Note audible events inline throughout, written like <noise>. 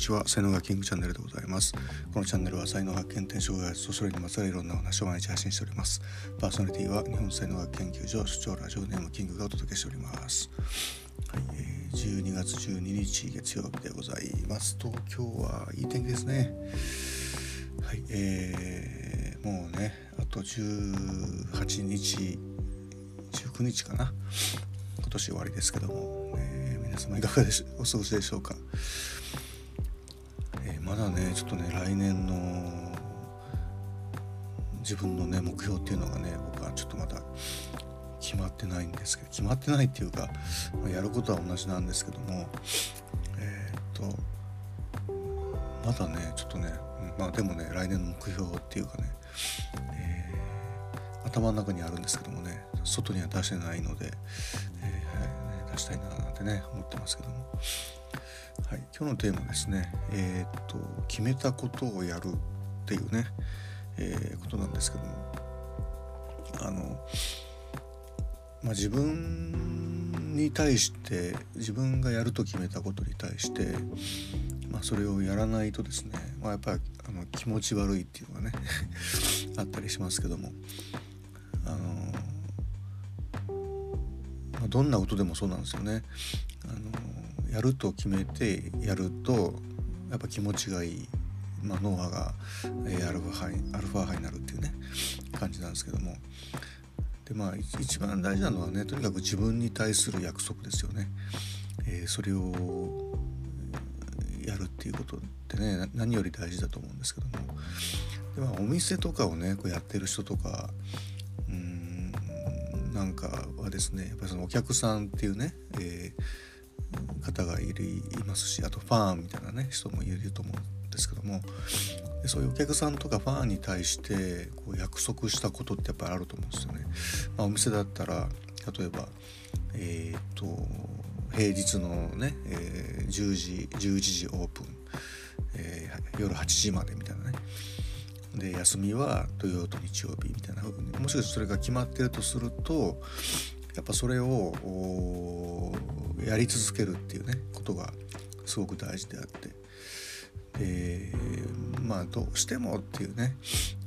ちは。才能がキングチャンネルでございます。このチャンネルは才能発見転職開発とそれにまつわるいろんなお話を毎日配信しております。パーソナリティは日本才能学研究所主張ラジオネームキングがお届けしております。はい、えー、12月12日月曜日でございます。東京はいい天気ですね。はいえー、もうねあと18日19日かな。今年終わりですけども、えー、皆様いかがでしお過ごしでしょうか、まだねちょっとね来年の自分のね目標っていうのがね僕はちょっとまだ決まってないんですけど決まってないっていうか、まあ、やることは同じなんですけどもえー、っとまだねちょっとねまあでもね来年の目標っていうかね、えー、頭の中にあるんですけどもね外には出してないので、えー、はい、出したいななんてね思ってますけども、はい、今日のテーマですねえー、っと決めたことをやるっていうね、えー、ことなんですけどもあの、まあ、自分に対して自分がやると決めたことに対して、まあ、それをやらないとですね、まあ、やっぱりあの気持ち悪いっていうのがね <laughs> あったりしますけどもあのまあ、どんなことでもそうなんですよね。あのやると決めてやるとやっぱ気持ちがいい、まあ、脳波が、えー、アルファ波にアルファ波になるっていうね感じなんですけども。でまあ一番大事なのはねとにかく自分に対する約束ですよね。えー、それをやるっていうことってね何より大事だと思うんですけども。で、まあ、お店とかをねこうやってる人とかうーんなんかはですねやっぱりそのお客さんっていうね、えー、方がいるいますしあとファンみたいなね人もいると思うんですけどもでそういうお客さんとかファンに対してこう約束したことってやっぱりあると思うんですよね。まあ、お店だったら例えばえっ、と平日のね、えー、10時11時オープン、えー、夜8時までみたいなねで休みは土曜と日曜日みたいなもしかしてそれが決まってるとするとやっぱそれをやり続けるっていうねことがすごく大事であって。でまあどうしてもっていうね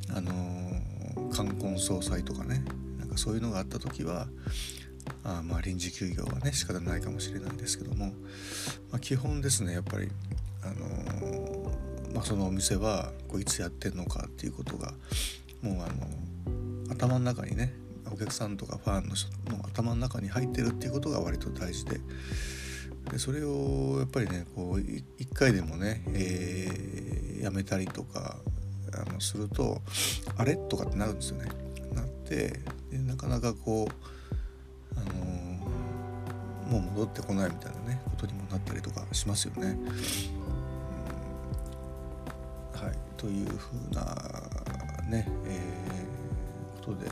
あの冠婚葬祭とかねなんかそういうのがあった時はあまあ臨時休業はね仕方ないかもしれないですけども、まあ、基本ですねやっぱりあのまあ、そのお店はこういつやってんのかっていうことがもうあの頭の中にねお客さんとかファンの人の頭の中に入ってるっていうことが割と大事で。でそれをやっぱりねこう一回でもね、えー、やめたりとかあのするとあれ？とかってなるんですよね。なってでなかなかこう、あのー、もう戻ってこないみたいなねことにもなったりとかしますよね。はい。というふうなね、えー、ことで。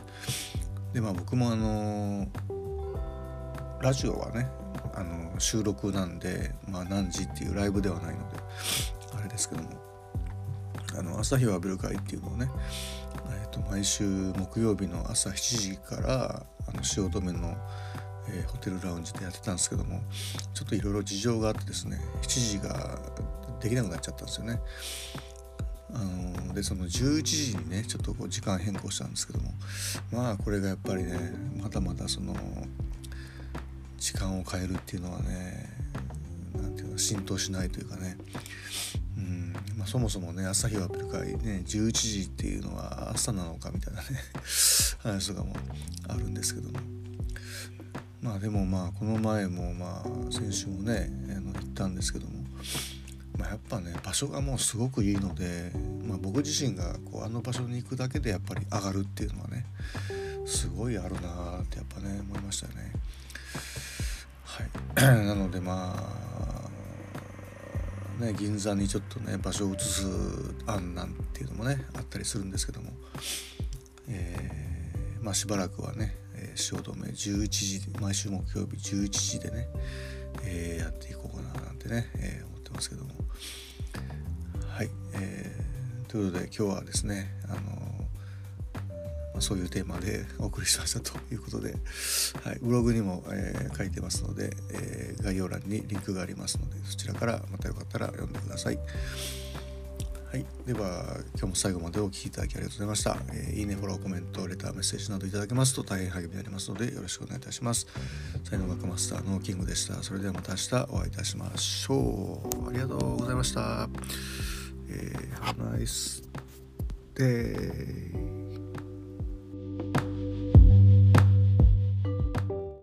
でまあ僕もあのラジオはねあの収録なんで、まあ、何時っていうライブではないのであれですけどもあの朝日を浴びる会っていうのをね、えー、と毎週木曜日の朝7時からあの汐留の、えー、ホテルラウンジでやってたんですけどもちょっといろいろ事情があってですね7時ができなくなっちゃったんですよね。あのでその11時にねちょっとこう時間変更したんですけども。まあこれがやっぱりねまだまだその時間を変えるっていうのはね何ていうの浸透しないというかね。うん。まあ、そもそもね朝日を浴びる会ね11時っていうのは朝なのかみたいなね <laughs> 話とかもあるんですけども。まあでもまあこの前もまあ先週もねあの行ったんですけども。まあ、やっぱね場所がもうすごくいいので、まあ、僕自身がこうあの場所に行くだけでやっぱり上がるっていうのはねすごいあるなってやっぱね思いましたね。はい、<clears throat> なのでまあね銀座にちょっとね場所を移す案なんていうのもねあったりするんですけども、えー、まあしばらくはね汐留11時毎週木曜日11時でね、えー、やっていこうかななんてね、えー、ますけどもはい、えー、ということで今日はですねあの、そういうテーマでお送りしましたということで、はい、ブログにも、えー、書いてますので、えー、概要欄にリンクがありますのでそちらからまたよかったら読んでください。はい、では今日も最後までお聴きいただきありがとうございました、えー、いいねフォローコメントレターメッセージなどいただけますと大変励みになりますのでよろしくお願いいたします。才能学マスターのキングでした。それではまた明日お会いいたしましょう。ありがとうございました、えー、Have a nice day